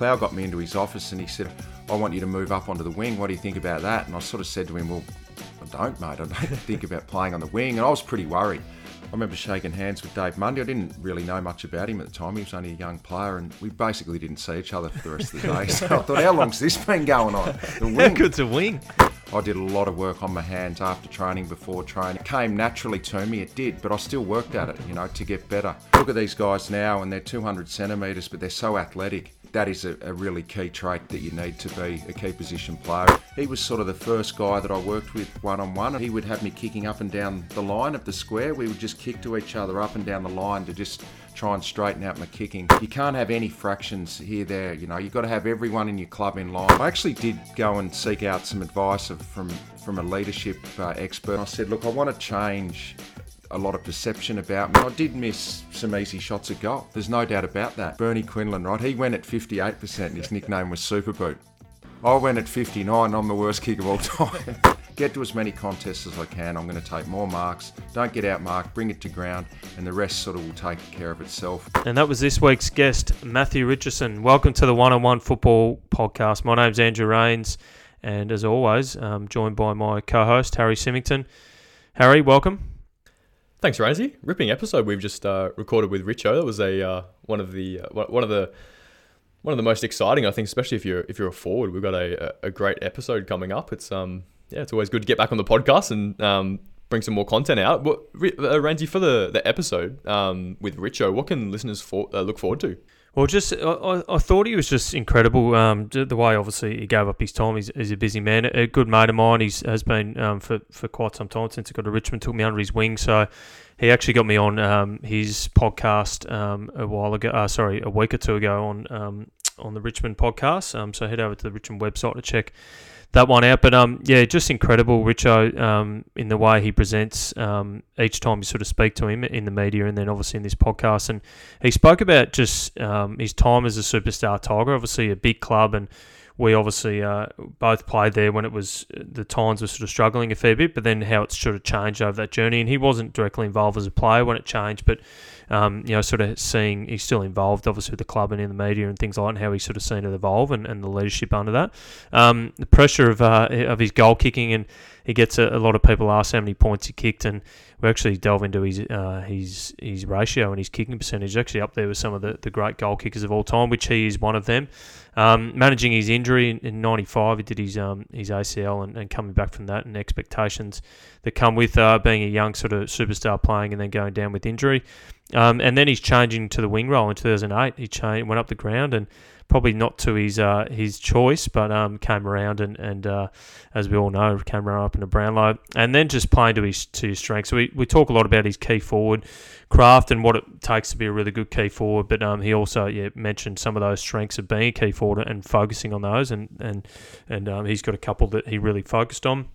Plough got me into his office and he said, I want you to move up onto the wing. What do you think about that? And I sort of said to him, Well, I don't, mate. I don't think about playing on the wing. And I was pretty worried. I remember shaking hands with Dave Mundy. I didn't really know much about him at the time. He was only a young player, and we basically didn't see each other for the rest of the day. So I thought, how long's this been going on? The wing. How good's a wing? I did a lot of work on my hands after training, before training. It came naturally to me, it did, but I still worked at it, you know, to get better. Look at these guys now, and they're 200 centimetres, but they're so athletic that is a, a, really key trait that you need to be a key position player. He was sort of the first guy that I worked with one on one. He would have me kicking up and down the line of the square. We would just kick to each other up and down the line to just try and straighten out my kicking. You can't have any fractions here, there, you know, you've got to have everyone in your club in line. I actually did go and seek out some advice from, from a leadership uh, expert. I said, look, I want to change a lot of perception about me. I did miss some easy shots at goal. There's no doubt about that. Bernie Quinlan, right? He went at 58% and his nickname was Super Boot. I went at 59. I'm the worst kick of all time. get to as many contests as I can. I'm going to take more marks. Don't get out marked. Bring it to ground, and the rest sort of will take care of itself. And that was this week's guest, Matthew Richardson. Welcome to the One on One Football Podcast. My name's Andrew Raines, and as always, I'm joined by my co-host Harry Symington. Harry, welcome. Thanks, Rainsy. Ripping episode we've just uh, recorded with Richo. That was a uh, one of the uh, one of the one of the most exciting, I think, especially if you're if you're a forward. We've got a, a great episode coming up. It's um yeah, it's always good to get back on the podcast and um bring some more content out. What uh, Rainsy for the the episode um with Richo? What can listeners for, uh, look forward to? Well, just I, I thought he was just incredible. Um, the way obviously he gave up his time. He's, he's a busy man. A good mate of mine. He's has been um, for for quite some time since he got to Richmond. Took me under his wing. So he actually got me on um, his podcast um, a while ago. Uh, sorry, a week or two ago on um, on the Richmond podcast. Um, so head over to the Richmond website to check that one out. But um, yeah, just incredible, Richo, um, in the way he presents um, each time you sort of speak to him in the media, and then obviously in this podcast. And he spoke about just um, his time as a superstar Tiger, obviously a big club, and we obviously uh, both played there when it was the Titans were sort of struggling a fair bit, but then how it's sort of changed over that journey. And he wasn't directly involved as a player when it changed, but um, you know, sort of seeing he's still involved, obviously, with the club and in the media and things like that, and how he's sort of seen it evolve and, and the leadership under that. Um, the pressure of uh, of his goal kicking, and he gets a, a, lot of people ask how many points he kicked, and we actually delve into his uh, his his ratio and his kicking percentage. Actually, up there with some of the, the great goal kickers of all time, which he is one of them. Um, managing his injury in, in 95, he did his um, his ACL and, and coming back from that, and expectations that come with uh, being a young sort of superstar playing and then going down with injury. Um, and then he's changing to the wing role in 2008. He went up the ground and probably not to his uh, his choice, but um, came around and, and uh, as we all know, came around up in a Brownlow, and then just playing to his to his strengths. So we, we talk a lot about his key forward craft and what it takes to be a really good key forward, but um, he also yeah mentioned some of those strengths of being a key forward and focusing on those, and and and um, he's got a couple that he really focused on.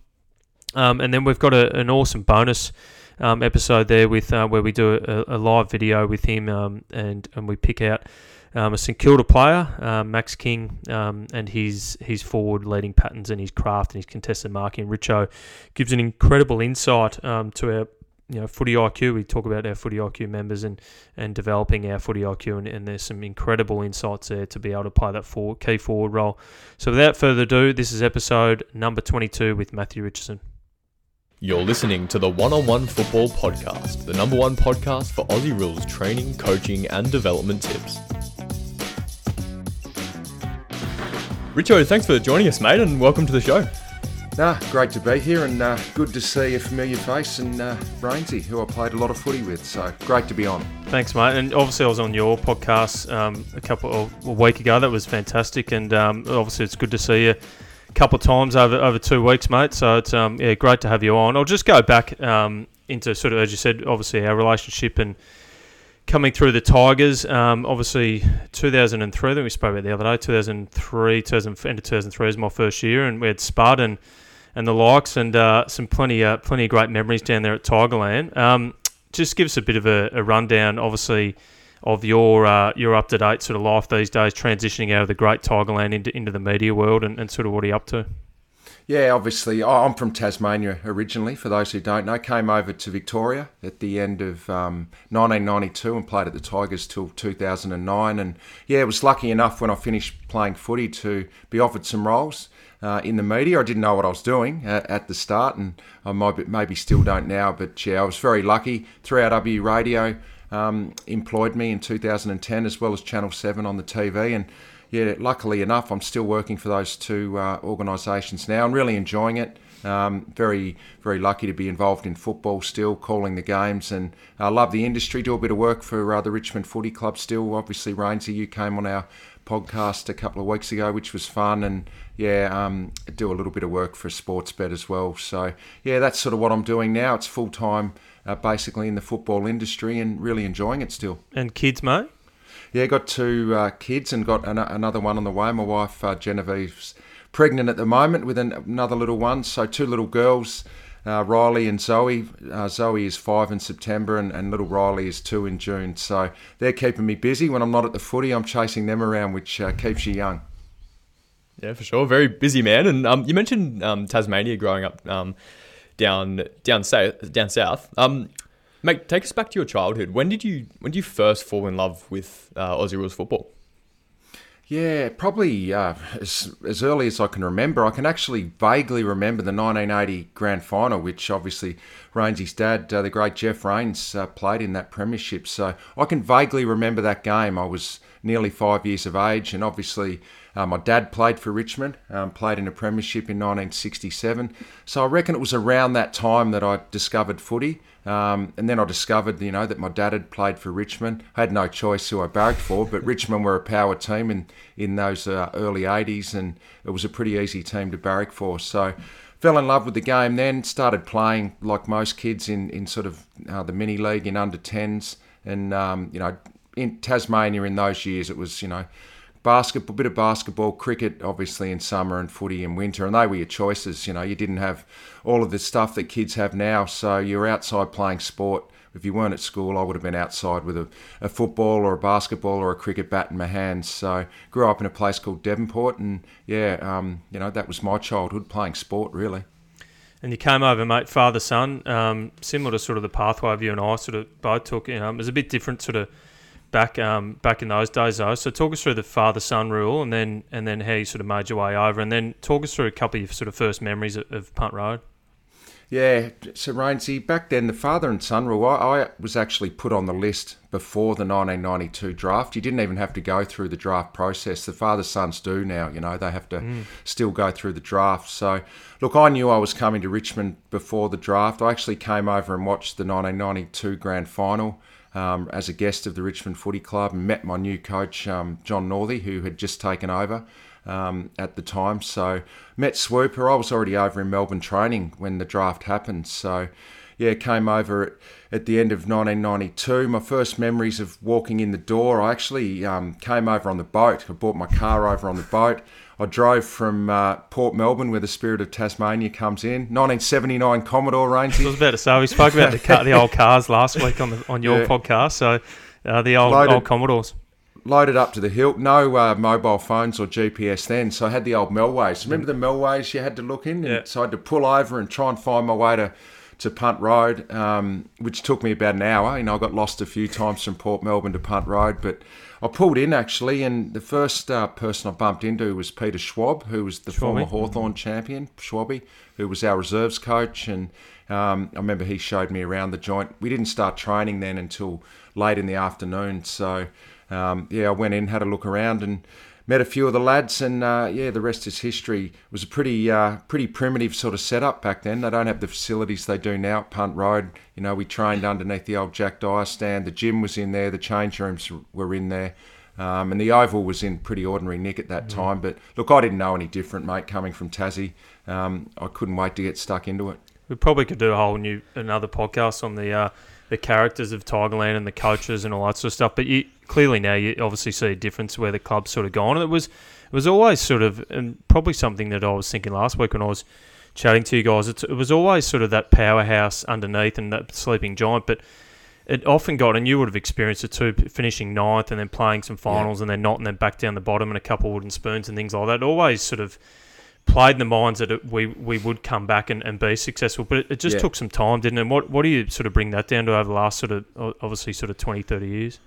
Um, and then we've got a, an awesome bonus um, episode there with uh, where we do a, a, live video with him um, and and we pick out um, a St Kilda player, um, Max King, um, and his his forward leading patterns and his craft and his contested marking. Richo gives an incredible insight um, to our you know footy IQ. We talk about our footy IQ members and and developing our footy IQ, and, and there's some incredible insights there to be able to play that forward, key forward role. So without further ado, this is episode number 22 with Matthew Richardson. You're listening to the One on One Football Podcast, the number one podcast for Aussie rules training, coaching, and development tips. Richo, thanks for joining us, mate, and welcome to the show. Nah, great to be here, and uh, good to see a familiar face and uh, Brainsy, who I played a lot of footy with. So great to be on. Thanks, mate. And obviously, I was on your podcast um, a couple of, a week ago. That was fantastic, and um, obviously, it's good to see you a couple of times over over two weeks, mate. So it's um, yeah, great to have you on. I'll just go back um, into sort of as you said, obviously our relationship and coming through the Tigers. Um, obviously, 2003. That we spoke about the other day. 2003, 2000, end of 2003 is my first year, and we had Spud and and the likes, and uh, some plenty uh, plenty of great memories down there at Tigerland. Um, just give us a bit of a, a rundown. Obviously of your uh, your up to date sort of life these days, transitioning out of the great Tigerland into into the media world, and, and sort of what are you up to? Yeah, obviously, I'm from Tasmania originally. For those who don't know, came over to Victoria at the end of um, 1992 and played at the Tigers till 2009. And yeah, was lucky enough when I finished playing footy to be offered some roles uh, in the media. I didn't know what I was doing at, at the start, and I might maybe still don't now. But yeah, I was very lucky. 3AW Radio um, employed me in 2010 as well as Channel 7 on the TV and yeah, luckily enough, I'm still working for those two uh, organisations now and really enjoying it. Um, very, very lucky to be involved in football still, calling the games, and I uh, love the industry. Do a bit of work for uh, the Richmond Footy Club still. Obviously, Rainsy, you came on our podcast a couple of weeks ago, which was fun, and yeah, um, do a little bit of work for Sportsbet as well. So yeah, that's sort of what I'm doing now. It's full time, uh, basically in the football industry, and really enjoying it still. And kids, mate yeah, got two uh, kids and got an- another one on the way. My wife uh, Genevieve's pregnant at the moment with an- another little one, so two little girls. Uh, Riley and Zoe. Uh, Zoe is five in September, and, and, little Riley is two in June. So they're keeping me busy. When I'm not at the footy, I'm chasing them around, which uh, keeps you young. Yeah, for sure. Very busy man. And um, you mentioned um, Tasmania growing up um, down down south. Down south. Mate, take us back to your childhood. When did you when did you first fall in love with uh, Aussie rules football? Yeah, probably uh, as, as early as I can remember. I can actually vaguely remember the 1980 grand final, which obviously Rainsy's dad, uh, the great Geoff Raines, uh, played in that premiership. So I can vaguely remember that game. I was nearly five years of age, and obviously uh, my dad played for Richmond, um, played in a premiership in 1967. So I reckon it was around that time that I discovered footy. Um, and then I discovered, you know, that my dad had played for Richmond. I had no choice who I barracked for, but Richmond were a power team in in those uh, early '80s, and it was a pretty easy team to barrack for. So, fell in love with the game. Then started playing like most kids in in sort of uh, the mini league in under 10s, and um, you know, in Tasmania in those years, it was you know basketball, a bit of basketball, cricket, obviously in summer and footy in winter, and they were your choices. You know, you didn't have all of the stuff that kids have now, so you were outside playing sport. If you weren't at school, I would have been outside with a, a football or a basketball or a cricket bat in my hands. So grew up in a place called Devonport, and yeah, um, you know that was my childhood playing sport really. And you came over, mate, father son, um, similar to sort of the pathway of you and I sort of both took. You know, it was a bit different sort of back um, back in those days though. So talk us through the father son rule, and then and then how you sort of made your way over, and then talk us through a couple of sort of first memories of, of Punt Road. Yeah, so Rainsy, back then the father and son rule, I, I, was actually put on the list before the 1992 draft. You didn't even have to go through the draft process. The father sons do now, you know, they have to mm. still go through the draft. So, look, I knew I was coming to Richmond before the draft. I actually came over and watched the 1992 grand final um, as a guest of the Richmond Footy Club and met my new coach, um, John Northey, who had just taken over um, at the time. So met Swooper. I was already over in Melbourne training when the draft happened. So yeah, came over at, at the end of 1992. My first memories of walking in the door, I actually um, came over on the boat. I brought my car over on the boat. I drove from uh, Port Melbourne, where the Spirit of Tasmania comes in. 1979 Commodore range. I was about to say we spoke about the car, the old cars last week on the on your yeah. podcast. So uh, the old loaded, old Commodores. Loaded up to the hilt. No uh, mobile phones or GPS then. So I had the old Melways. Remember the Melways you had to look in? Yeah. So I had to pull over and try and find my way to to Punt Road, um, which took me about an hour. You know, I got lost a few times from Port Melbourne to Punt Road, but I pulled in actually, and the first uh, person I bumped into was Peter Schwab, who was the former Hawthorn champion, Schwabby, who was our reserves coach. And um, I remember he showed me around the joint. We didn't start training then until late in the afternoon. So, um, yeah, I went in, had a look around, and met a few of the lads, and uh, yeah, the rest is history. It was a pretty uh, pretty primitive sort of setup back then. They don't have the facilities they do now at Punt Road. You know, we trained underneath the old Jack Dyer stand. The gym was in there. The change rooms were in there. Um, and the oval was in pretty ordinary nick at that mm. time. But look, I didn't know any different, mate. Coming from Tassie, um, I couldn't wait to get stuck into it. We probably could do a whole new another podcast on the uh, the characters of Tigerland and the coaches and all that sort of stuff. But you clearly now you obviously see a difference where the club's sort of gone. And it was it was always sort of and probably something that I was thinking last week when I was chatting to you guys. it was always sort of that powerhouse underneath and that sleeping giant, but it often got, and you would have experienced it too, finishing ninth and then playing some finals yeah. and then not, and then back down the bottom and a couple wooden spoons and things like that. It always sort of played in the minds that it, we we would come back and, and be successful, but it, it just Yeah. took some time, didn't it? And what what do you sort of bring that down to over the last sort of obviously sort of 20, 30 years?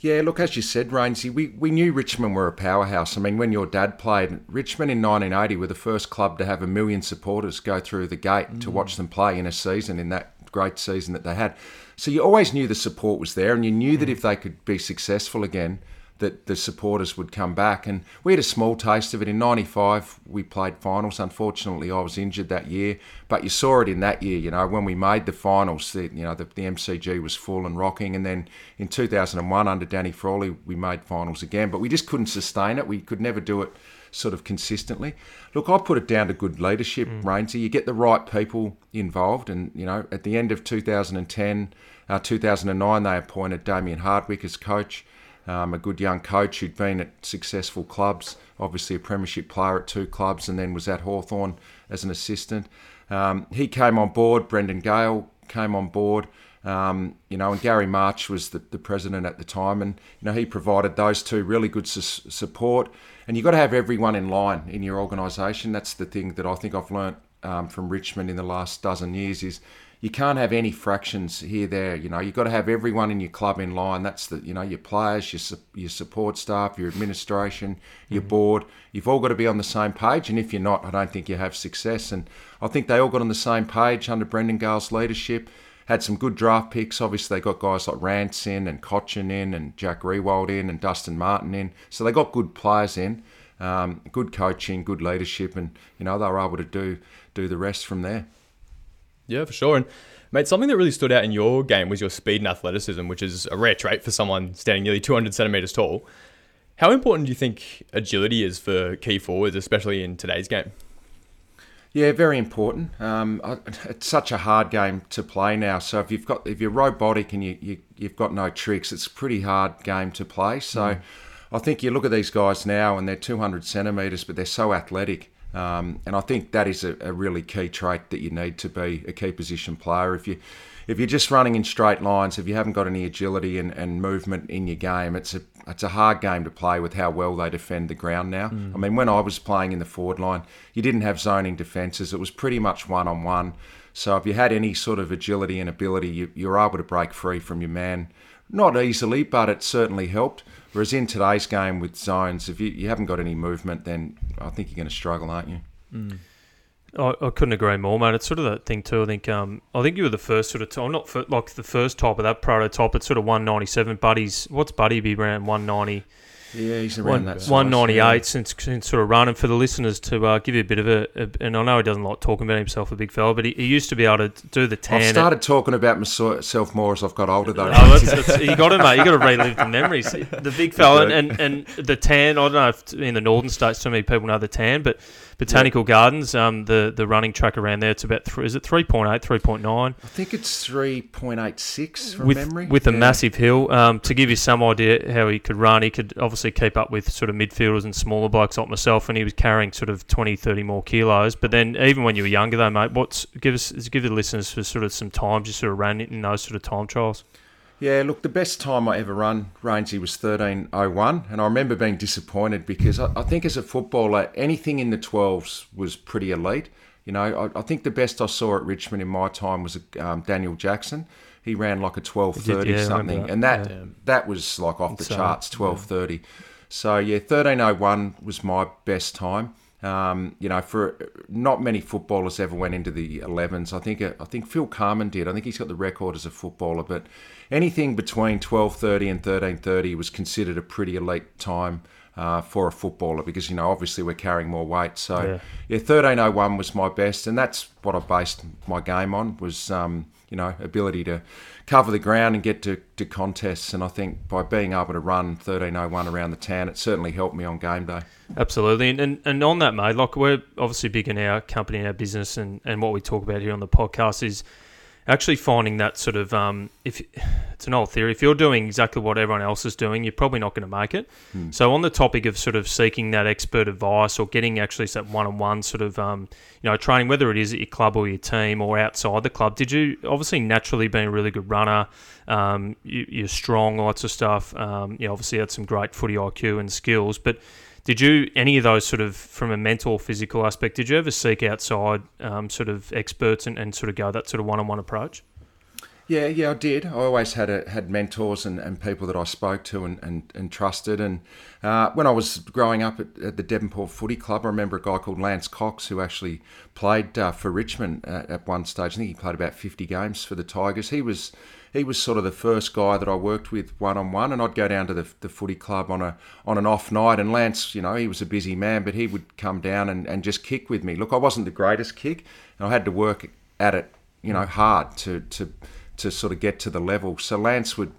Yeah, look, as you said, Rainsy, we, we knew Richmond were a powerhouse. I mean, when your dad played, Richmond in 1980 were the first club to have a million supporters go through the gate to mm. watch them play in a season, in that great season that they had. So you always knew the support was there, and you knew that mm. if they could be successful again, that the supporters would come back. And we had a small taste of it. In 95, we played finals. Unfortunately, I was injured that year. But you saw it in that year, you know, when we made the finals, the, you know, the, the MCG was full and rocking. And then in 2001, under Danny Frawley, we made finals again. But we just couldn't sustain it. We could never do it sort of consistently. Look, I put it down to good leadership, Rainsy. You get the right people involved. And, you know, at the end of 2010, uh, 2009, they appointed Damien Hardwick as coach um, a good young coach who'd been at successful clubs, obviously a premiership player at two clubs, and then was at Hawthorn as an assistant. Um, he came on board. Brendan Gale came on board. Um, you know, and Gary March was the, the president at the time, and you know he provided those two really good su- support. And you've got to have everyone in line in your organisation. That's the thing that I think I've learnt um, from Richmond in the last dozen years is you can't have any fractions here there you know. You've got to have everyone in your club in line. That's the you know your players your, your support staff your administration your board. You've all got to be on the same page and if you're not i don't think you have success. And i think they all got on the same page under brendan gale's leadership had some good draft picks. Obviously they got guys like rance in and Cotchin in and Jack Riewoldt in and dustin martin in. So they got good players in um, good coaching good leadership and you know they were able to do do the rest from there Yeah, for sure. And mate, something that really stood out in your game was your speed and athleticism, which is a rare trait for someone standing nearly 200 centimeters tall. How important do you think agility is for key forwards, especially in today's game? Yeah, very important. Um, it's such a hard game to play now. So if you've got if you're robotic and you, you you've got no tricks, it's a pretty hard game to play. So I think you look at these guys now and they're 200 centimeters, but they're so athletic. Um, and I think that is a, a really key trait that you need to be a key position player. If you if you're just running in straight lines, if you haven't got any agility and, and movement in your game, it's a it's a hard game to play with how well they defend the ground now. I mean, when I was playing in the forward line, you didn't have zoning defences. It was pretty much one on one. So if you had any sort of agility and ability, you, you were able to break free from your man. Not easily, but it certainly helped. Whereas in today's game with zones, if you, you haven't got any movement, then I think you're going to struggle, aren't you? I, I couldn't agree more, mate. It's sort of that thing too. I think um, I think you were the first sort of time, not for, like the first type of that prototype. It's sort of one ninety seven. Buddy's what's Buddy be around one ninety? Yeah, he's around One that size, one ninety yeah. since, since sort of running for the listeners to uh, give you a bit of a, a. And I know he doesn't like talking about himself, a big fella, but he, he used to be able to do the tan. I've at- started talking about myself more as I've got older, though. Oh, that's, that's, you got to, mate. You got to relive the memories. The big fella and, and, and the tan. I don't know if in the northern states too many people know the tan, but Botanical Gardens, um, the the running track around there, it's about three, is it 3.8, 3.9 I think it's 3.86 from with memory. with a massive hill. Um, to give you some idea how he could run, he could obviously keep up with sort of midfielders and smaller blokes like myself, and he was carrying sort of 20, 30 more kilos. But then even when you were younger, though, mate, what's give us give the listeners for sort of some times you sort of ran in those sort of time trials. Yeah, look, the best time I ever run, Rainsy, was 13.01. And I remember being disappointed because I, I think as a footballer, anything in the 12s was pretty elite. You know, I, I think the best I saw at Richmond in my time was um, Daniel Jackson. He ran like a 12.30 He yeah, something. that. And that, Yeah. that was like off the Insane, charts, 12.30. So, yeah, 13.01 was my best time. Um, you know, for not many footballers ever went into the 11s. I think uh, I think Phil Carman did. I think he's got the record as a footballer. But anything between 12:30 and 13:30 was considered a pretty elite time uh, for a footballer because you know obviously we're carrying more weight. So yeah, 13:01 was my best, and that's what I based my game on was um, you know ability to cover the ground and get to, to contests. And I think by being able to run 13:01 around the Tan, it certainly helped me on game day. Absolutely, and, and and on that, mate, like we're obviously big in our company and our business, and, and what we talk about here on the podcast is actually finding that sort of um, if it's an old theory, if you're doing exactly what everyone else is doing, you're probably not going to make it. So on the topic of sort of seeking that expert advice or getting actually that one-on-one sort of um, you know training, whether it is at your club or your team or outside the club, did you obviously naturally being a really good runner? Um, you, you're strong, lots of stuff. Um, you obviously had some great footy IQ and skills, but Did you any of those sort of from a mental physical aspect? Did you ever seek outside um, sort of experts and, and sort of go that sort of one on one approach? Yeah, yeah, I did. I always had a, had mentors and, and people that I spoke to and, and, and trusted. And uh, when I was growing up at, at, the Devonport Footy Club, I remember a guy called Lance Cox who actually played uh, for Richmond at, at, one stage. I think he played about 50 games for the Tigers. He was he was sort of the first guy that I worked with one on one, and I'd go down to the, the footy club on a on an off night. And Lance, you know, he was a busy man, but he would come down and, and just kick with me. Look, I wasn't the greatest kick, and I had to work at it, you know, hard to to to sort of get to the level. So Lance would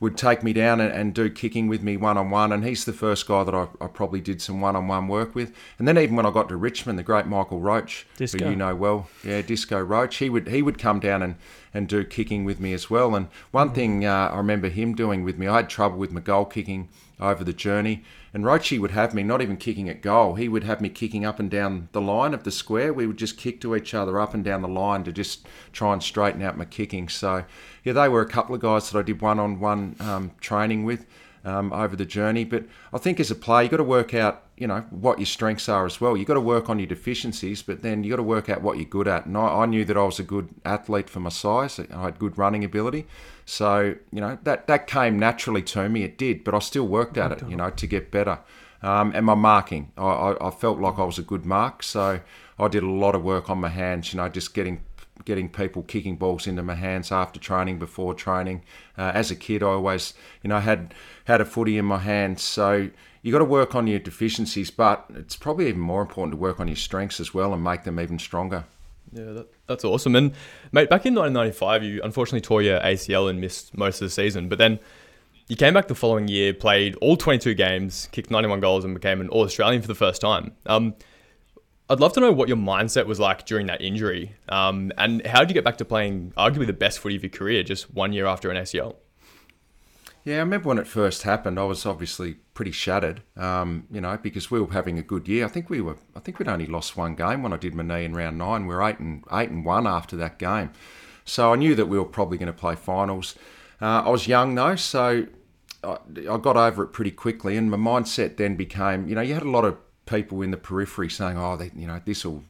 would take me down and, and do kicking with me one on one, and he's the first guy that I, I probably did some one on one work with. And then even when I got to Richmond, the great Michael Roach, Disco. who you know well, yeah, Disco Roach, he would he would come down and, and do kicking with me as well. And one mm. thing uh, I remember him doing with me, I had trouble with my goal kicking over the journey. And Roachy would have me not even kicking at goal. He would have me kicking up and down the line of the square. We would just kick to each other up and down the line to just try and straighten out my kicking. So, yeah, they were a couple of guys that I did one on one training with um, over the journey. But I think as a player, you've got to work out, you know, what your strengths are as well. You've got to work on your deficiencies, but then you've got to work out what you're good at. And I, I knew that I was a good athlete for my size. I had good running ability. So, you know, that, that came naturally to me. It did, but I still worked at it, you know, to get better. Um, and my marking, I, I, I felt like I was a good mark. So I did a lot of work on my hands, you know, just getting getting people kicking balls into my hands after training, before training. Uh, as a kid, I always, you know, had had a footy in my hands. So you got to work on your deficiencies, but it's probably even more important to work on your strengths as well and make them even stronger. Yeah, that, that's awesome. And mate, back in 1995, you unfortunately tore your ACL and missed most of the season, but then. You came back the following year, played all 22 games, kicked 91 goals, and became an All Australian for the first time. Um, I'd love to know what your mindset was like during that injury, um, and how did you get back to playing arguably the best footy of your career just one year after an ACL? Yeah, I remember when it first happened. I was obviously pretty shattered, um, you know, because we were having a good year. I think we were. I think we'd only lost one game when I did my knee in round nine. We were eight and eight and one after that game, so I knew that we were probably going to play finals. Uh, I was young though, so I, I got over it pretty quickly, and my mindset then became, you know, you had a lot of people in the periphery saying, "Oh, they, you know, this will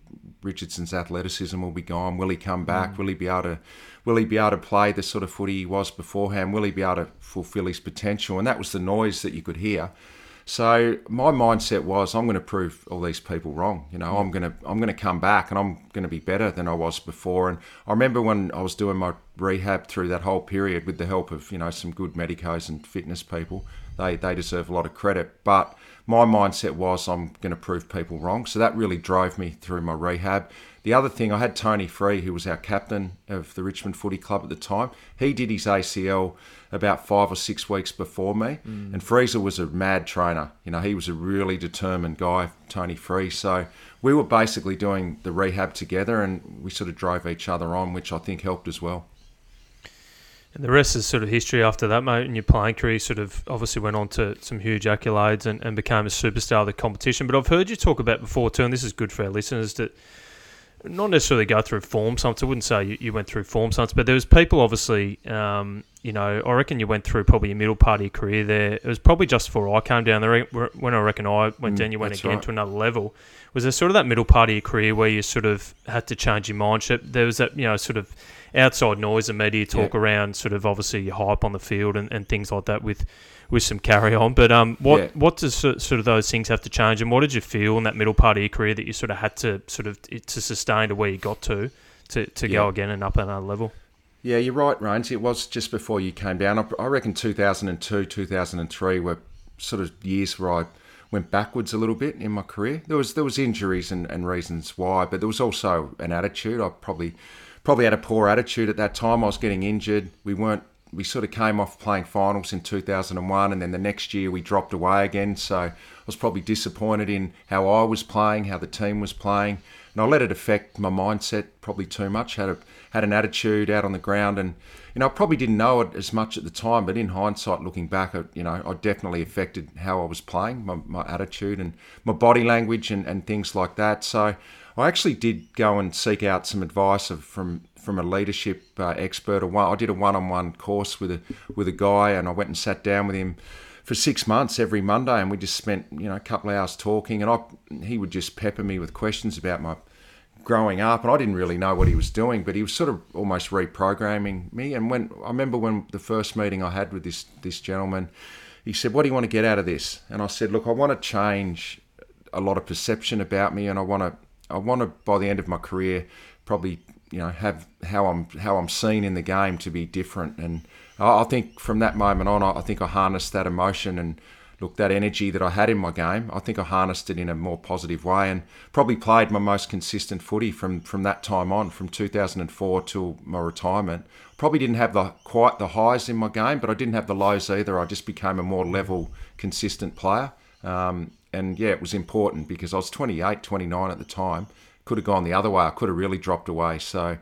Richardson's athleticism will be gone. Will he come back? Mm. Will he be able to? Will he be able to play the sort of footy he was beforehand? Will he be able to fulfil his potential?" And that was the noise that you could hear. So my mindset was, I'm going to prove all these people wrong. You know. I'm going to I'm going to come back and I'm going to be better than I was before. And I remember when I was doing my rehab through that whole period with the help of you know some good medicos and fitness people. They they deserve a lot of credit, but my mindset was I'm going to prove people wrong. So that really drove me through my rehab. The other thing, I had Tony Free, who was our captain of the Richmond Footy Club at the time. He did his ACL about five or six weeks before me. Mm. And Freezer was a mad trainer. You know, he was a really determined guy, Tony Free. So we were basically doing the rehab together and we sort of drove each other on, which I think helped as well. And the rest is sort of history after that, mate. And your playing career sort of obviously went on to some huge accolades and, and became a superstar of the competition. But I've heard you talk about before too, and this is good for our listeners, that not necessarily go through form stunts. I wouldn't say you, you went through form stunts, but there was people obviously, um, you know, I reckon you went through probably your middle part of your career there. It was probably just before I came down there. When I reckon I went mm, down, you went again right. to another level. Was there sort of that middle part of your career where you sort of had to change your mindset? There was that, you know, sort of outside noise and media talk yeah. around sort of obviously your hype on the field and, and things like that with with some carry on. But um, what yeah. what does sort of those things have to change, and what did you feel in that middle part of your career that you sort of had to sort of to sustain to where you got to to, to yeah. go again and up another level? Yeah, you're right, Raines. It was just before you came down. I reckon 2002, 2003 were sort of years where I went backwards a little bit in my career. There was there was injuries and, and reasons why, but there was also an attitude. I probably probably had a poor attitude at that time. I was getting injured. We weren't. We sort of came off playing finals in 2001, and then the next year we dropped away again. So I was probably disappointed in how I was playing, how the team was playing, and I let it affect my mindset probably too much. Had a had an attitude out on the ground, and you know I probably didn't know it as much at the time, but in hindsight, looking back, you know I definitely affected how I was playing, my, my attitude and my body language and, and things like that. So I actually did go and seek out some advice of, from from a leadership uh, expert. I did a one-on-one course with a with a guy, and I went and sat down with him for six months every Monday, and we just spent you know a couple of hours talking, and I he would just pepper me with questions about my growing up, and I didn't really know what he was doing, but he was sort of almost reprogramming me. And when I remember when the first meeting I had with this this gentleman, he said, "What do you want to get out of this?" And I said, "Look, I want to change a lot of perception about me, and I want to I want to by the end of my career probably you know have how I'm how I'm seen in the game to be different." And I think from that moment on, I think I harnessed that emotion and look that energy that I had in my game. I think I harnessed it in a more positive way and probably played my most consistent footy from from that time on, from 2004 till my retirement. Probably didn't have the quite the highs in my game, but I didn't have the lows either. I just became a more level, consistent player. Um, and yeah, it was important because I was 28, 29 at the time. Could have gone the other way. I could have really dropped away. So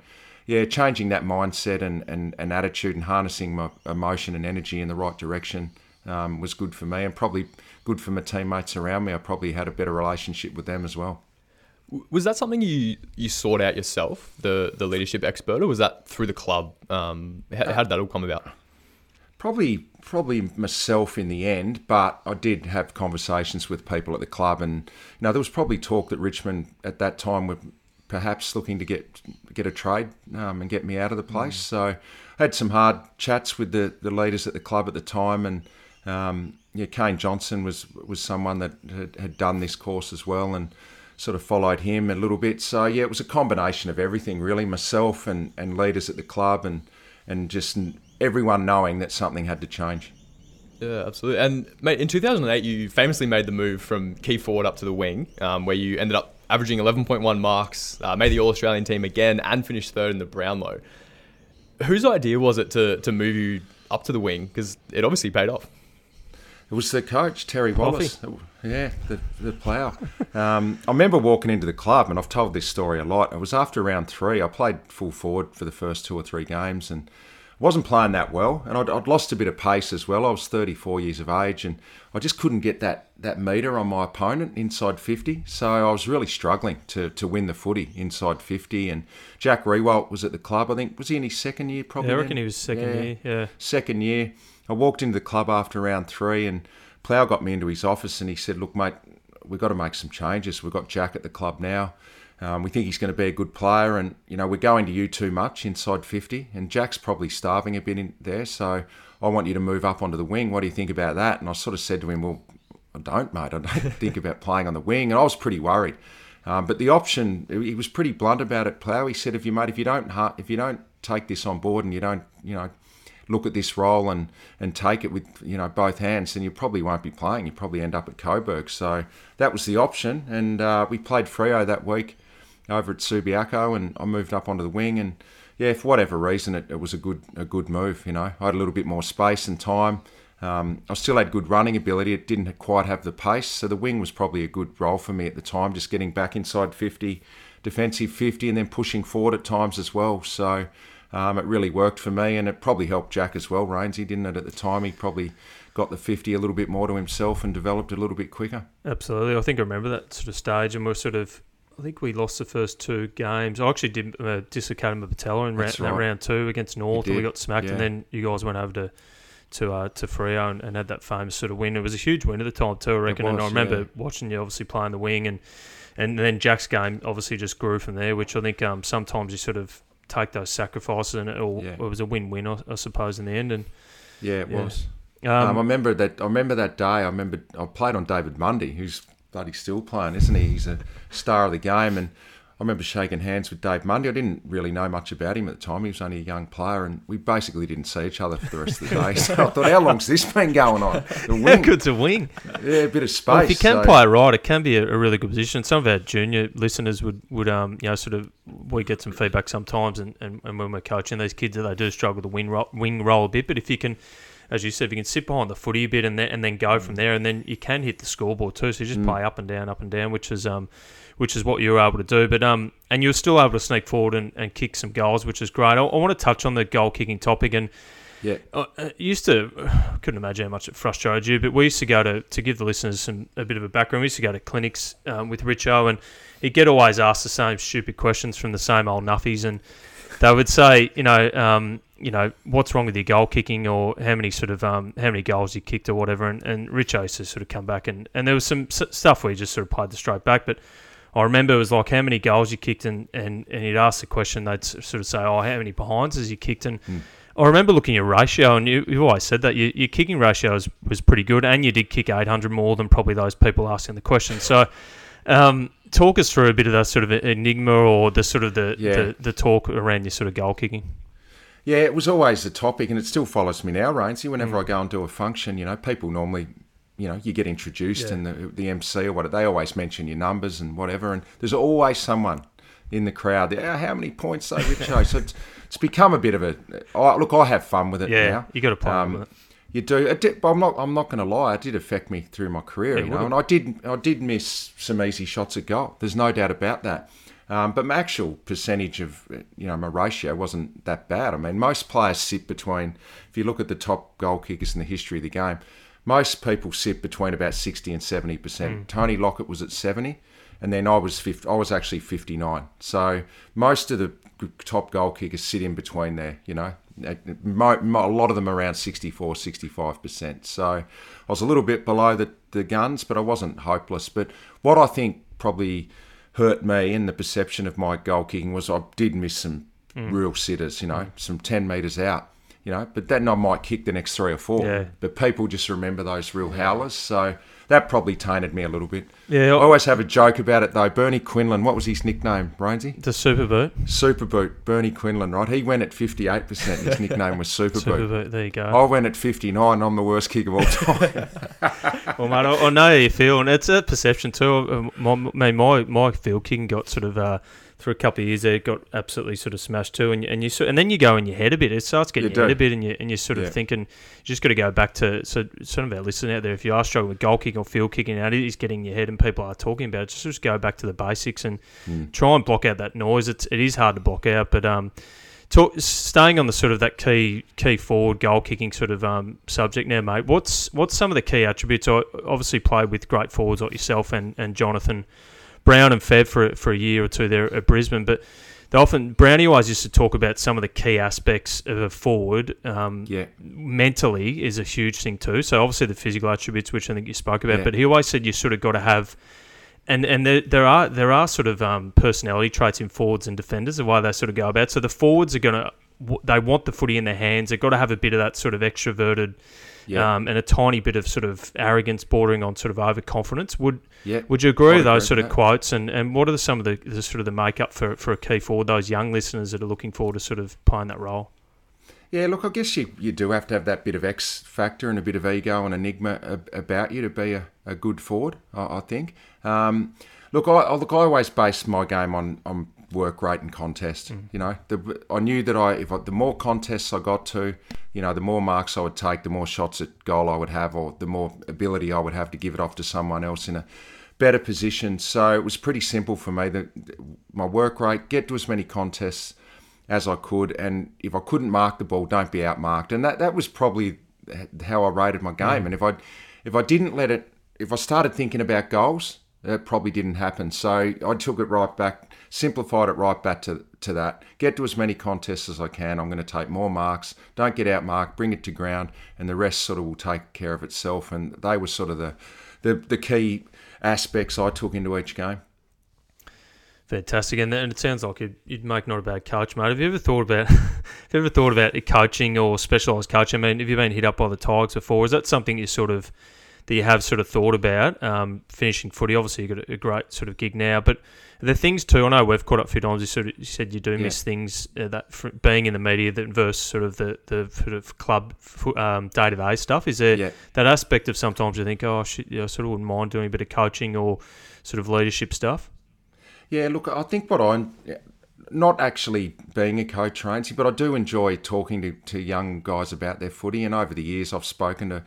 yeah, changing that mindset and, and, and attitude and harnessing my emotion and energy in the right direction um, was good for me and probably good for my teammates around me. I probably had a better relationship with them as well. Was that something you, you sought out yourself, the, the leadership expert, or was that through the club? Um, how, how did that all come about? Probably, probably myself in the end, but I did have conversations with people at the club, and you know there was probably talk that Richmond at that time were perhaps looking to get get a trade um, and get me out of the place. Mm. So I had some hard chats with the, the leaders at the club at the time, and um, yeah, Kane Johnson was was someone that had, had, done this course as well, and sort of followed him a little bit. So yeah, it was a combination of everything really, myself and, and leaders at the club, and and just everyone knowing that something had to change. Yeah, absolutely. And mate, in 2008, you famously made the move from key forward up to the wing, um, where you ended up averaging 11.1 marks, uh, made the All Australian team again, and finished third in the Brownlow. Whose idea was it to, to move you up to the wing? Because it obviously paid off. It was the coach, Terry Wallace. Yeah, the, the player. Um, I remember walking into the club, and I've told this story a lot. It was after round three. I played full forward for the first two or three games, and wasn't playing that well, and I'd, I'd, lost a bit of pace as well. I was 34 years of age, and I just couldn't get that that meter on my opponent inside 50. So I was really struggling to to win the footy inside 50. And Jack Riewoldt was at the club. I think was he in his second year? Probably. Yeah, I reckon then? he was second yeah. year. Yeah, second year. I walked into the club after round three, and Plough got me into his office, and he said, "Look, mate, we've got to make some changes. We've got Jack at the club now." Um, we think he's going to be a good player, and you know we're going to you too much inside 50, and Jack's probably starving a bit in there. So I want you to move up onto the wing. What do you think about that? And I sort of said to him, well, I don't, mate. I don't think about playing on the wing, and I was pretty worried. Um, but the option, he was pretty blunt about it. Plough, he said, if you mate, if you don't, if you don't take this on board and you don't, you know, look at this role and and take it with you know both hands, then you probably won't be playing. You probably end up at Coburg. So that was the option, and uh, we played Freo that week over at Subiaco, and I moved up onto the wing. And yeah, for whatever reason, it, it was a good a good move. You know, I had a little bit more space and time. Um, I still had good running ability. It didn't quite have the pace, so the wing was probably a good role for me at the time. Just getting back inside 50, defensive 50, and then pushing forward at times as well. So. Um, it really worked for me, and it probably helped Jack as well. Rainsy didn't it at the time? He probably got the 50 a little bit more to himself and developed a little bit quicker. Absolutely. I think I remember that sort of stage, and we're sort of I think we lost the first two games. I actually did uh, dislocate my patella in round, right. round two against North, and we got smacked. Yeah. And then you guys went over to to uh, to Freo and, and, had that famous sort of win. It was a huge win at the time too, I reckon. Was, and I remember yeah. watching you obviously playing the wing, and and then Jack's game obviously just grew from there. Which I think um, sometimes you sort of take those sacrifices, and it, all, yeah. it was a win-win, I, I, suppose, in the end. And yeah, it was. Um, um, I remember that. I remember that day. I remember I played on David Mundy, who's bloody still playing, isn't he? He's a star of the game. And I remember shaking hands with Dave Mundy. I didn't really know much about him at the time. He was only a young player, and we basically didn't see each other for the rest of the day. So I thought, how long's this been going on? The wing. How good's a wing? Yeah, a bit of space. Well, if you can so. play right, it can be a, a, really good position. Some of our junior listeners would, would um, you know, sort of, we get some feedback sometimes, and, and, and when we're coaching these kids, that they do struggle with the wing, ro- wing roll a bit. But if you can as you said, if you can sit behind the footy a bit and then and then go mm. from there, and then you can hit the scoreboard too. So you just mm. play up and down, up and down, which is um, which is what you were able to do. But um, and you were still able to sneak forward and, and kick some goals, which is great. I, I want to touch on the goal kicking topic and. Yeah, I uh, used to couldn't imagine how much it frustrated you, but we used to go to to give the listeners some a bit of a background. We used to go to clinics um, with Richo, and he'd get always asked the same stupid questions from the same old nuffies, and they would say, you know, um, you know, what's wrong with your goal kicking or how many sort of um, how many goals you kicked or whatever. And, and Rich used to sort of come back and, and there was some s- stuff where he just sort of played the straight back. But I remember it was like how many goals you kicked and, and, and he'd ask the question, they'd sort of say, oh, how many behinds has you kicked? And I remember looking at your ratio, and you, you always said that your, your kicking ratio was, was pretty good, and you did kick 800 more than probably those people asking the question. So, um, talk us through a bit of that sort of enigma or the sort of the, Yeah. the, the talk around your sort of goal kicking. Yeah, it was always a topic, and it still follows me now, Rainsy. Whenever I go and do a function, you know, people normally, you know, you get introduced, Yeah. and the, the MC or what they always mention your numbers and whatever, and there's always someone in the crowd. "Oh, how many points they Richo? so it's, it's become a bit of a. I look, I have fun with it Yeah, now. you got to play Um, with it. You do. It did, but I'm not. I'm not going to lie. It did affect me through my career. Yeah, you know, would've. and I did. I did miss some easy shots at goal. There's no doubt about that. Um, but my actual percentage of, you know, my ratio wasn't that bad. I mean, most players sit between. If you look at the top goal kickers in the history of the game, most people sit between about sixty and seventy percent. Tony Lockett was at seventy, and then I was 50, I was actually fifty nine. So most of the top goal kickers sit in between there. You know, a lot of them around 64, 65%. So I was a little bit below the, the guns, but I wasn't hopeless. But what I think probably hurt me in the perception of my goal kicking was I did miss some mm. real sitters, you know, mm. some 10 metres out. You know, but then I might kick the next three or four. Yeah. But people just remember those real howlers. So that probably tainted me a little bit. Yeah, I always have a joke about it though. Bernie Quinlan, what was his nickname, Rainsy? the super boot. Super Boot, Bernie Quinlan, right? He went at 58%. His nickname was Super, Super Boot. boot. There you go. I went at 59. I'm the worst kick of all time. Well, mate, I, I know how you feel, and it's a perception too. Um, My, I mean, my my field kicking got sort of uh, through a couple of years there, got absolutely sort of smashed too, and and you sort- and then you go in your head a bit. It starts getting You your head a bit, and you and you're sort of Yeah. thinking you just got to go back to so some of our listeners out there. If you are struggling with goal kicking or field kicking, out it is getting your head, and people are talking about it. Just just go back to the basics and Mm. try and block out that noise. It's it is hard to block out, but um. Talk, staying on the sort of that key key forward goal kicking sort of um, subject now, mate. What's what's some of the key attributes? I obviously played with great forwards like yourself and, and Jonathan Brown and Fev for for a year or two there at Brisbane, but they often Brownie always used to talk about some of the key aspects of a forward. Um, yeah. mentally is a huge thing too. So obviously the physical attributes, which I think you spoke about, Yeah. but he always said you sort of got to have. And, and there, there are there are sort of um, personality traits in forwards and defenders of why they sort of go about. So the forwards are gonna w- they want the footy in their hands. They've got to have a bit of that sort of extroverted Yeah. um, and a tiny bit of sort of arrogance bordering on sort of overconfidence. Would yeah. would you agree I'd with those agree sort of that. quotes? And, and what are the, some of the, the sort of the makeup for, for a key forward? Those young listeners that are looking forward to sort of playing that role. Yeah, look, I guess you, you do have to have that bit of X factor and a bit of ego and enigma ab- about you to be a, a good forward, I, I think. Um, look, I, I- look, I always base my game on, on work rate and contest. Mm. You know, the, I knew that I if I, the more contests I got to, you know, the more marks I would take, the more shots at goal I would have, or the more ability I would have to give it off to someone else in a better position. So it was pretty simple for me. That my work rate, get to as many contests as I could, and if I couldn't mark the ball, don't be outmarked. And that that was probably how I rated my game. Mm. And if I if I didn't let it, if I started thinking about goals, that probably didn't happen. So I took it right back, simplified it right back to to that. Get to as many contests as I can. I'm going to take more marks. Don't get outmarked. Bring it to ground, and the rest sort of will take care of itself. And they were sort of the the, the key aspects I took into each game. Fantastic, and, and it sounds like you'd, you'd make not a bad coach, mate. Have you ever thought about, have you ever thought about coaching or specialised coaching? I mean, have you been hit up by the Tigers before? Is that something you sort of that you have sort of thought about? Um, finishing footy, obviously you've got a, great sort of gig now, but the things too. I know we've caught up a few times. You sort of you said you do Yeah. miss things uh, that being in the media that versus sort of the the sort of club day to day stuff. Is there Yeah. that aspect of sometimes you think, oh shit, yeah, I sort of wouldn't mind doing a bit of coaching or sort of leadership stuff. Yeah, look, I think what I'm not actually being a coach, Rainsy, but I do enjoy talking to, to young guys about their footy. And over the years, I've spoken to,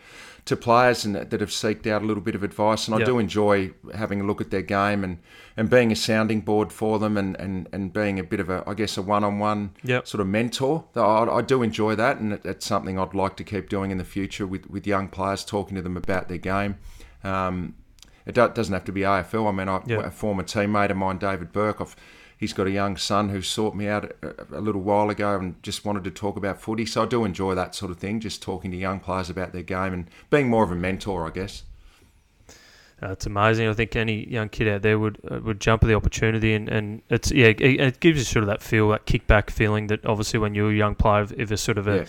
to players and that have seeked out a little bit of advice. And I Yep. do enjoy having a look at their game and, and being a sounding board for them and, and, and being a bit of a, I guess, a one on one Yep. sort of mentor. I, I do enjoy that. And it, it's something I'd like to keep doing in the future with, with young players, talking to them about their game. Um, it do- doesn't have to be AFL. I mean, I, Yeah. a former teammate of mine, David Burke, I've, He's got a young son who sought me out a, a little while ago and just wanted to talk about footy. So I do enjoy that sort of thing, just talking to young players about their game and being more of a mentor, I guess. Uh, it's amazing. I think any young kid out there would uh, would jump at the opportunity, and, and it's yeah, it, it, gives you sort of that feel, that kickback feeling that obviously when you're a young player, if a sort of a yeah.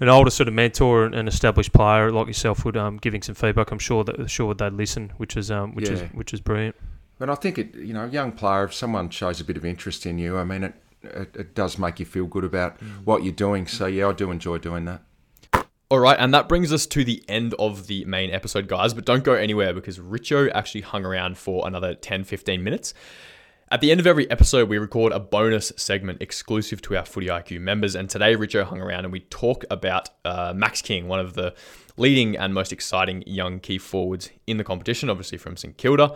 an older sort of mentor and an established player like yourself would um giving some feedback, I'm sure that sure they'd listen, which is um which yeah. is which is brilliant. And I think it, you know, young player, if someone shows a bit of interest in you, I mean, it it, it does make you feel good about mm. what you're doing. So yeah, I do enjoy doing that. All right, and that brings us to the end of the main episode, guys. But don't go anywhere because Richo actually hung around for another 10 15 minutes. At the end of every episode, we record a bonus segment exclusive to our Footy IQ members. And today, Richo hung around and we talk about uh, Max King, one of the leading and most exciting young key forwards in the competition, obviously from St Kilda.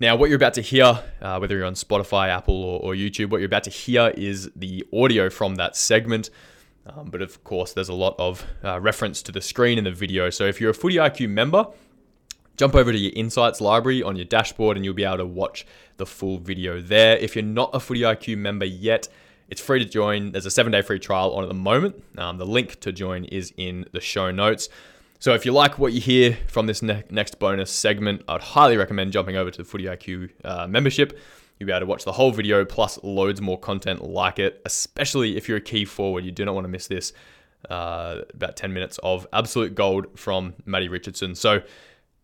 Now, what you're about to hear, uh, whether you're on Spotify, Apple, or, or YouTube, what you're about to hear is the audio from that segment. Um, but of course, there's a lot of uh, reference to the screen in the video. So if you're a Footy IQ member, jump over to your Insights library on your dashboard and you'll be able to watch the full video there. If you're not a Footy IQ member yet, it's free to join. There's a seven day free trial on at the moment. Um, the link to join is in the show notes. So if you like what you hear from this ne- next bonus segment, I'd highly recommend jumping over to the Footy IQ uh, membership. You'll be able to watch the whole video plus loads more content like it, especially if you're a key forward. You do not want to miss this. Uh, about 10 minutes of absolute gold from Matty Richardson. So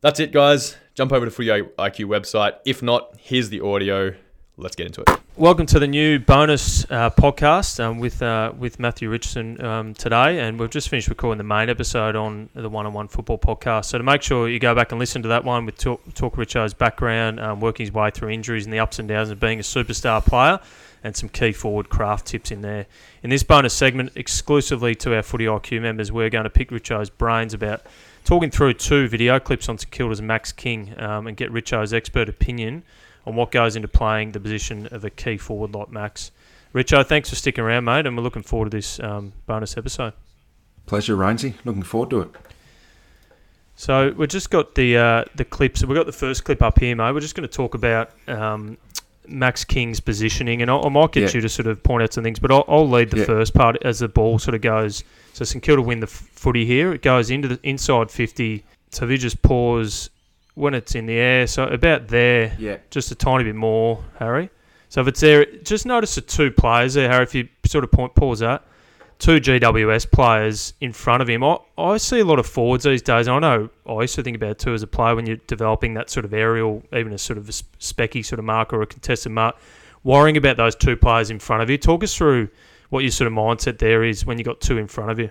that's it, guys. Jump over to Footy IQ website. If not, here's the audio let's get into it. Welcome to the new bonus uh, podcast um, with uh, with Matthew Richardson um, today, and we've just finished recording the main episode on the One on One Football podcast. So to make sure you go back and listen to that one with Talk, Talk Richo's background, um, working his way through injuries and the ups and downs of being a superstar player, and some key forward craft tips in there. In this bonus segment, exclusively to our Footy IQ members, we're going to pick Richo's brains about talking through two video clips on St Kilda's Max King um, and get Richo's expert opinion on what goes into playing the position of a key forward like Max. Richo, thanks for sticking around, mate, and we're looking forward to this um, bonus episode. Pleasure, Rainsy. Looking forward to it. So we've just got the uh, the clips. We've got the first clip up here, mate. We're just going to talk about um, Max King's positioning, and I'll, I might get yeah. you to sort of point out some things, but I'll, I'll lead the yeah. first part as the ball sort of goes. So St Kilda win the footy here. It goes into the inside fifty. So if you just pause when it's in the air. So about there, yeah, just a tiny bit more, Harry. So if it's there, just notice the two players there, Harry. If you sort of point pause that, two GWS players in front of him. I, I see a lot of forwards these days. I know I used to think about it too as a player when you're developing that sort of aerial, even a sort of a specky sort of mark or a contested mark, worrying about those two players in front of you. Talk us through what your sort of mindset there is when you got two in front of you.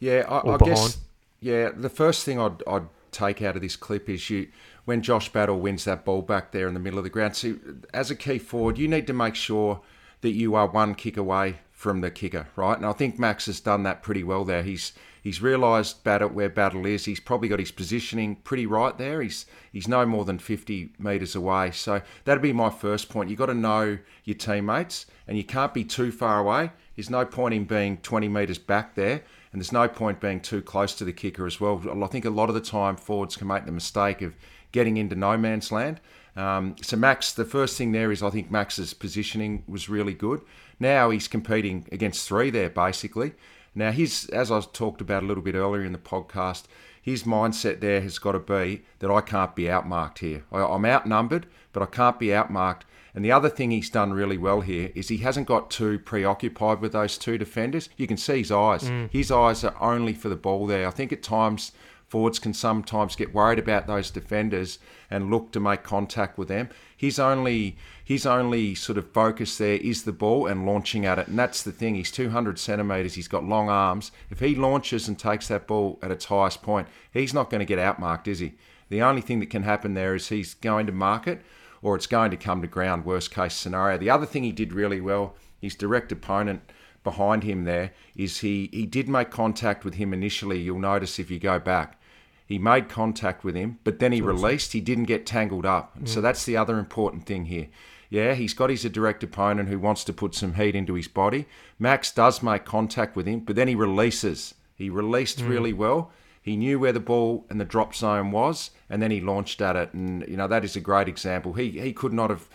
Yeah, I, I guess. Yeah, the first thing I'd, I'd take out of this clip is you when Josh Battle wins that ball back there in the middle of the ground. So as a key forward, you need to make sure that you are one kick away from the kicker, right? And I think Max has done that pretty well there. He's he's realised battle where battle is. He's probably got his positioning pretty right there. He's he's no more than 50 metres away. So that'd be my first point. You've got to know your teammates, and you can't be too far away. There's no point in being 20 metres back there and there's no point being too close to the kicker as well. I think a lot of the time forwards can make the mistake of getting into no man's land. Um, so Max, the first thing there is I think Max's positioning was really good. Now he's competing against three there basically. Now his, as I talked about a little bit earlier in the podcast, his mindset there has got to be that I can't be outmarked here. I'm outnumbered, but I can't be outmarked. And the other thing he's done really well here is he hasn't got too preoccupied with those two defenders. You can see his eyes. Mm. His eyes are only for the ball there. I think at times forwards can sometimes get worried about those defenders and look to make contact with them. His only his only sort of focus there is the ball and launching at it, and that's the thing. He's 200 centimeters. He's got long arms. If he launches and takes that ball at its highest point, he's not going to get outmarked, is he? The only thing that can happen there is he's going to mark it or it's going to come to ground, worst case scenario. The other thing he did really well, his direct opponent behind him there, is he, he did make contact with him initially. You'll notice if you go back. He made contact with him, but then he released. He didn't get tangled up. Mm. So that's the other important thing here. Yeah, he's got his direct opponent who wants to put some heat into his body. Max does make contact with him, but then he releases. He released mm. really well. He knew where the ball and the drop zone was, and then he launched at it. And you know that is a great example. He he could not have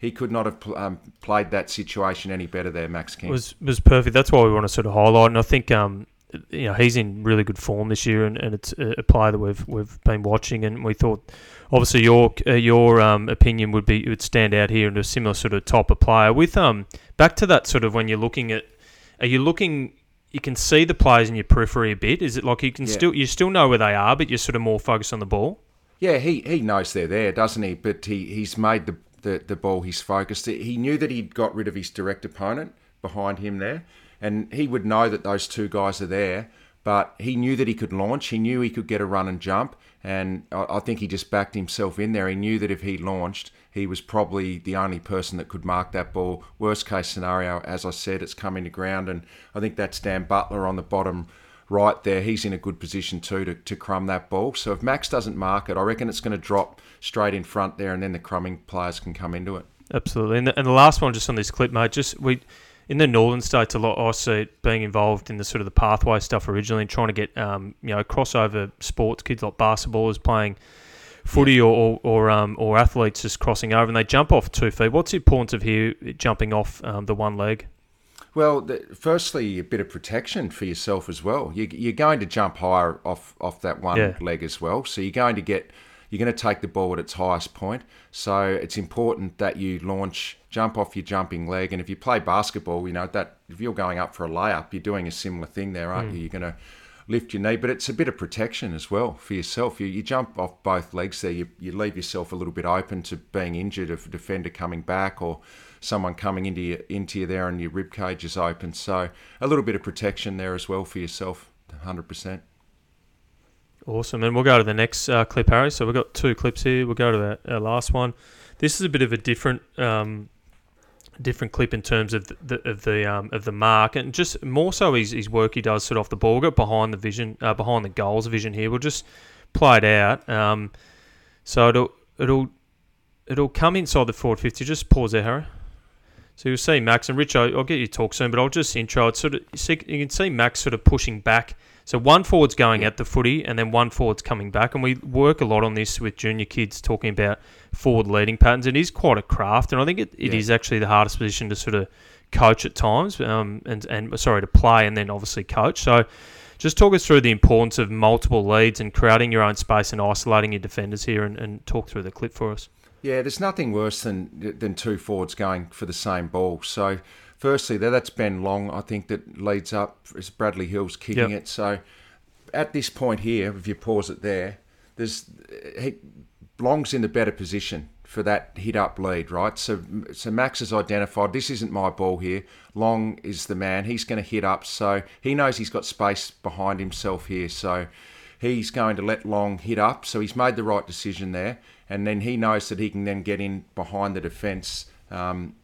he could not have um, played that situation any better there, Max King. was was perfect. That's why we want to sort of highlight, and I think um, you know he's in really good form this year, and, and it's a player that we've we've been watching, and we thought obviously your uh, your um, opinion would be would stand out here and a similar sort of type of player. With um back to that sort of when you're looking at, are you looking? You can see the players in your periphery a bit. Is it like you can Yeah. still you still know where they are, but you're sort of more focused on the ball? Yeah, he, he knows they're there, doesn't he? But he, he's made the, the, the ball he's focused. He knew that he'd got rid of his direct opponent behind him there, and he would know that those two guys are there. But he knew that he could launch. He knew he could get a run and jump, and I, think he just backed himself in there. He knew that if he launched, he was probably the only person that could mark that ball. Worst case scenario, as I said, it's coming to ground, and I think that's Dan Butler on the bottom right there. He's in a good position too to, to crumb that ball. So if Max doesn't mark it, I reckon it's going to drop straight in front there, and then the crumbing players can come into it. Absolutely. And the, and the last one, just on this clip, mate, just we in the northern states a lot. I see being involved in the sort of the pathway stuff originally, and trying to get um, you know crossover sports kids like basketballers playing footy or or or, um, or athletes just crossing over, and they jump off two feet. What's the importance of here jumping off um, the one leg? Well, the, firstly, a bit of protection for yourself as well. You, you're going to jump higher off off that one Yeah. leg as well, so you're going to get you're going to take the ball at its highest point. So it's important that you launch, jump off your jumping leg, and if you play basketball, you know that if you're going up for a layup, you're doing a similar thing there, aren't you? Hmm. You're going to lift your knee, but it's a bit of protection as well for yourself. You, you jump off both legs there, you, you leave yourself a little bit open to being injured if a defender coming back or someone coming into you, into you there and your rib cage is open. So a little bit of protection there as well for yourself, 100%. Awesome, and we'll go to the next uh, clip, Harry. So we've got two clips here. We'll go to our, our last one. This is a bit of a different, um, different clip in terms of the, of the um, of the mark, and just more so his, his work he does sort of off the ball. We'll go behind the vision, uh, behind the goals vision here. We'll just play it out. Um, so it'll it'll it'll come inside the forward fifty. Just pause there, Harry. So you'll see Max and Rich. I'll, get you talk soon, but I'll just intro it. Sort of, you can see Max sort of pushing back. So one forward's going at the footy, and then one forward's coming back. And we work a lot on this with junior kids, talking about forward leading patterns. It is quite a craft, and I think it, it Yeah. is actually the hardest position to sort of coach at times, um, and and sorry to play, and then obviously coach. So. Just talk us through the importance of multiple leads and creating your own space and isolating your defenders here, and, and talk through the clip for us. Yeah, there's nothing worse than than two forwards going for the same ball. So, firstly, there that's Ben Long. I think that leads up is Bradley Hill's kicking Yep. it. So, at this point here, if you pause it there, there's he, Long's in the better position for that hit up lead, right? So, so Max has identified this isn't my ball here. Long is the man. He's going to hit up, so he knows he's got space behind himself here. So, he's going to let Long hit up. So he's made the right decision there, and then he knows that he can then get in behind the defence um,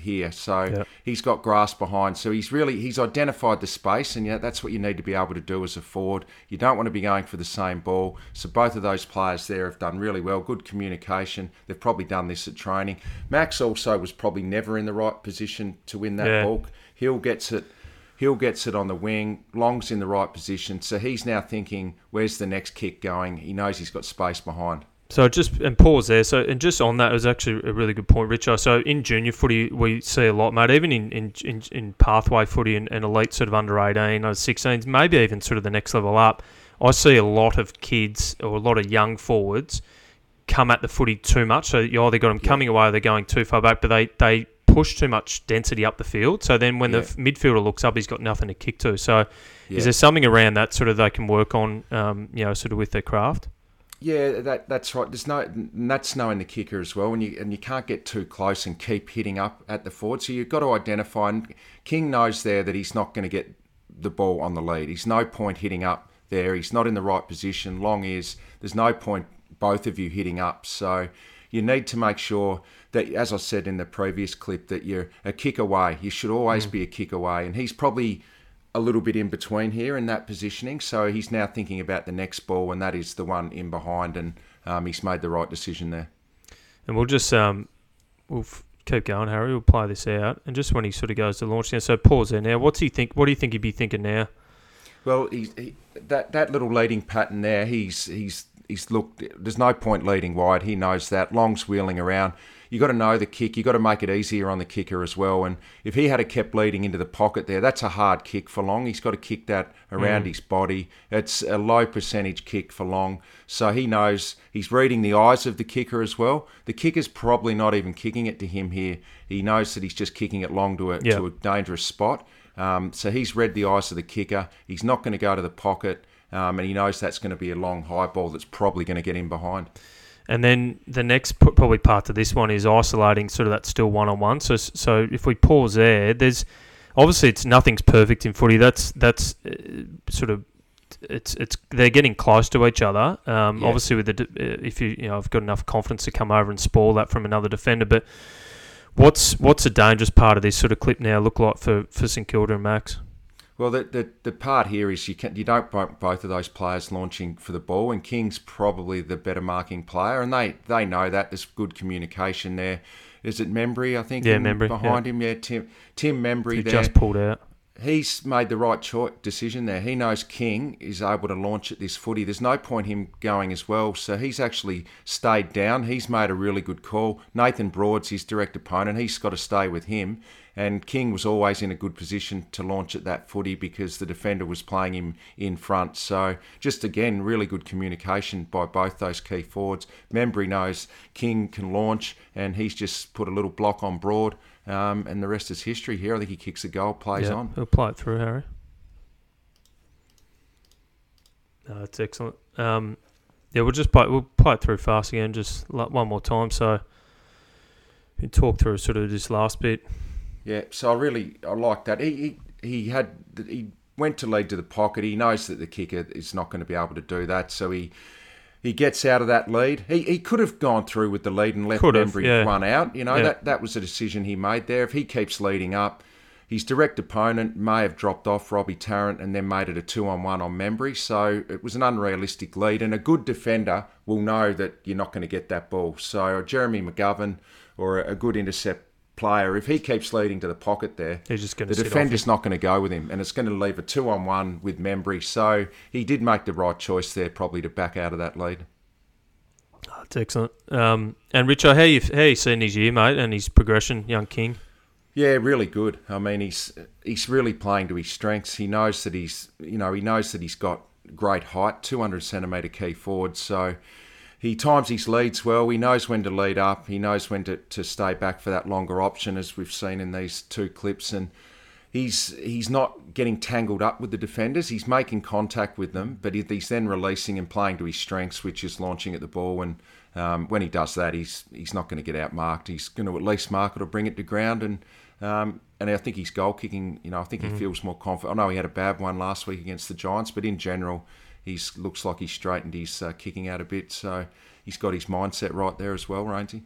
here. So Yep. he's got grass behind. So he's really he's identified the space, and yeah, that's what you need to be able to do as a forward. You don't want to be going for the same ball. So both of those players there have done really well. Good communication. They've probably done this at training. Max also was probably never in the right position to win that Yeah. ball. Hill gets it. Hill gets it on the wing. Long's in the right position. So he's now thinking, where's the next kick going? He knows he's got space behind. So just and pause there. So and just on that it was actually a really good point, Richard. So in junior footy we see a lot, mate. Even in in, in, in pathway footy and, and elite sort of under eighteen, or sixteens, maybe even sort of the next level up. I see a lot of kids or a lot of young forwards come at the footy too much. So you either got them Yeah. coming away, or they're going too far back, but they they push too much density up the field. So then when the Yeah. f- midfielder looks up, he's got nothing to kick to. So Yeah. is there something around that sort of they can work on, um, you know, sort of with their craft? Yeah, that that's right. There's no and that's knowing the kicker as well, and you and you can't get too close and keep hitting up at the forward. So you've got to identify. And King knows there that he's not going to get the ball on the lead. He's no point hitting up there. He's not in the right position. Long is there's no point both of you hitting up. So you need to make sure that, as I said in the previous clip, that you're a kick away. You should always mm. be a kick away, and he's probably a little bit in between here in that positioning. So he's now thinking about the next ball, and that is the one in behind, and um, he's made the right decision there. And we'll just um, we'll f- keep going, Harry. We'll play this out, and just when he sort of goes to launch now. So pause there now. What's he think? What do you think he'd be thinking now? Well, he, that that little leading pattern there, he's he's he's looked. There's no point leading wide. He knows that. Long's wheeling around. You got to know the kick. You got to make it easier on the kicker as well. And if he had a kept leading into the pocket there, that's a hard kick for long. He's got to kick that around his body. It's a low percentage kick for long, so he knows he's reading the eyes of the kicker as well. The kicker's probably not even kicking it to him here. He knows that he's just kicking it long to a Yeah. to a dangerous spot. Um, so he's read the eyes of the kicker. He's not going to go to the pocket. Um, and he knows that's going to be a long high ball that's probably going to get in behind. And then the next probably part to this one is isolating sort of that still one on one. So so if we pause there, there's obviously it's nothing's perfect in footy. That's that's uh, sort of it's it's they're getting close to each other. Um, Yeah. Obviously with the uh, if you you know I've got enough confidence to come over and spoil that from another defender, but. What's what's the dangerous part of this sort of clip now look like for, for St Kilda and Max? Well, the, the the part here is you can you don't want both of those players launching for the ball, and King's probably the better marking player, and they they know that. There's good communication there. Is it Membrey? I think. Yeah, Membrey, behind him. Yeah, Tim Tim Membrey He there. just pulled out. He's made the right choice, decision there. He knows King is able to launch at this footy. There's no point him going as well. So he's actually stayed down. He's made a really good call. Nathan Broad's his direct opponent. He's got to stay with him. And King was always in a good position to launch at that footy because the defender was playing him in front. So just again, really good communication by both those key forwards. Membrey knows King can launch, and he's just put a little block on Broad. Um, and the rest is history here. I think he kicks a goal, plays yeah, on. He'll play it through, Harry. No, that's excellent. Um, yeah, we'll just play. We'll play it through fast again, just one more time. So, you talk through sort of this last bit. Yeah, so I really I like that. He he, he had he went to lead to the pocket. He knows that the kicker is not going to be able to do that, so he he gets out of that lead. He, he could have gone through with the lead and left Could Embry yeah. run out. You know Yeah. that that was a decision he made there. If he keeps leading up, his direct opponent may have dropped off Robbie Tarrant and then made it a two on one on Membrey. So it was an unrealistic lead, and a good defender will know that you're not going to get that ball. So Jeremy McGovern or a good intercept player, if he keeps leading to the pocket there, He's just going the to sit off defender's not going to go with him, and it's going to leave a two on one with Membrey. So he did make the right choice there, probably to back out of that lead. That's excellent. Um, and Richo, how you how you seen his year, mate, and his progression, young King? Yeah, really good. I mean, he's he's really playing to his strengths. He knows that he's you know he knows that he's got great height, 200 centimetre key forward. So he times his leads well. He knows when to lead up. He knows when to, to stay back for that longer option, as we've seen in these two clips. And he's he's not getting tangled up with the defenders. He's making contact with them, but he's then releasing and playing to his strengths, which is launching at the ball. And um, when he does that, he's he's not going to get outmarked. He's going to at least mark it or bring it to ground. And um, and I think his goal kicking, you know, I think he feels more confident. I know he had a bad one last week against the Giants, but in general, he's looks like he's straightened his uh, kicking out a bit. So he's got his mindset right there as well, Rainsy.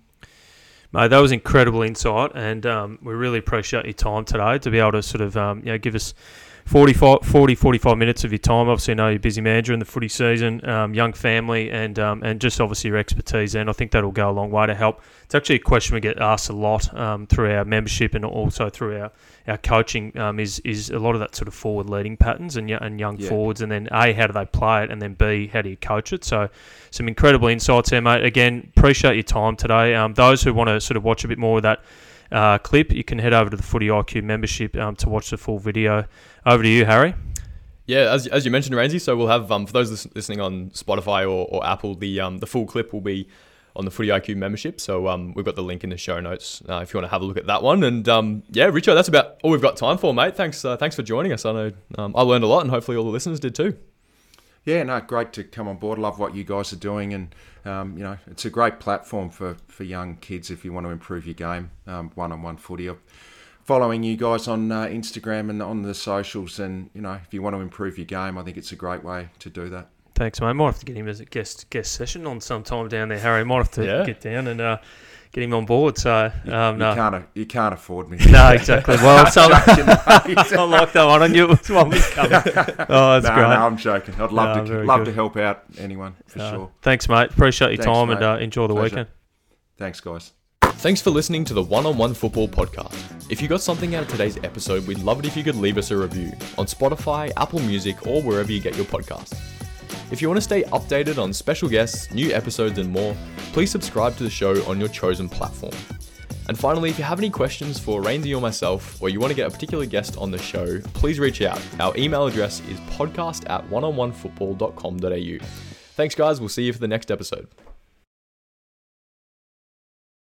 Mate, that was incredible insight, and um, we really appreciate your time today to be able to sort of um, you know give us 45, 40, 45 minutes of your time. Obviously, I know you're busy man during the footy season, um, young family, and um, and just obviously your expertise, and I think that'll go a long way to help. It's actually a question we get asked a lot um, through our membership and also through our our coaching. Um, is is a lot of that sort of forward leading patterns and, and young Yeah. forwards, and then a how do they play it, and then b how do you coach it? So some incredible insights there, mate. Again, appreciate your time today. Um, those who want to sort of watch a bit more of that uh, clip, you can head over to the Footy IQ membership um, to watch the full video. Over to you, Harry. Yeah, as, as you mentioned, Rainsy. So we'll have um, for those listening on Spotify or, or Apple, the um, the full clip will be on the Footy IQ membership. So um, we've got the link in the show notes uh, if you want to have a look at that one. And um, yeah, Richo, that's about all we've got time for, mate. Thanks, uh, thanks for joining us. I know um, I learned a lot, and hopefully all the listeners did too. Yeah, no, great to come on board. Love what you guys are doing, and um, you know, it's a great platform for, for young kids if you want to improve your game, um, one-on-one footy. I'm following you guys on uh, Instagram and on the socials, and you know, if you want to improve your game, I think it's a great way to do that. Thanks, mate. Might have to get him as a guest guest session on some time down there, Harry. Might have to Yeah. get down and uh, get him on board. So um, You no, can't, you can't afford me. no, exactly. Well, so I like that one. I knew it was one was coming. Oh, that's no, great. no, I'm joking. I'd love No, to love good. to help out anyone for Uh, sure. Thanks, mate. Appreciate your Thanks, time and uh, enjoy the Pleasure. weekend. Thanks, guys. Thanks for listening to the One on One Football Podcast. If you got something out of today's episode, we'd love it if you could leave us a review on Spotify, Apple Music, or wherever you get your podcasts. If you want to stay updated on special guests, new episodes, and more, please subscribe to the show on your chosen platform. And finally, if you have any questions for Rainsy or myself, or you want to get a particular guest on the show, please reach out. Our email address is podcast at oneonOnefootball.com.au. Thanks, guys. We'll see you for the next episode.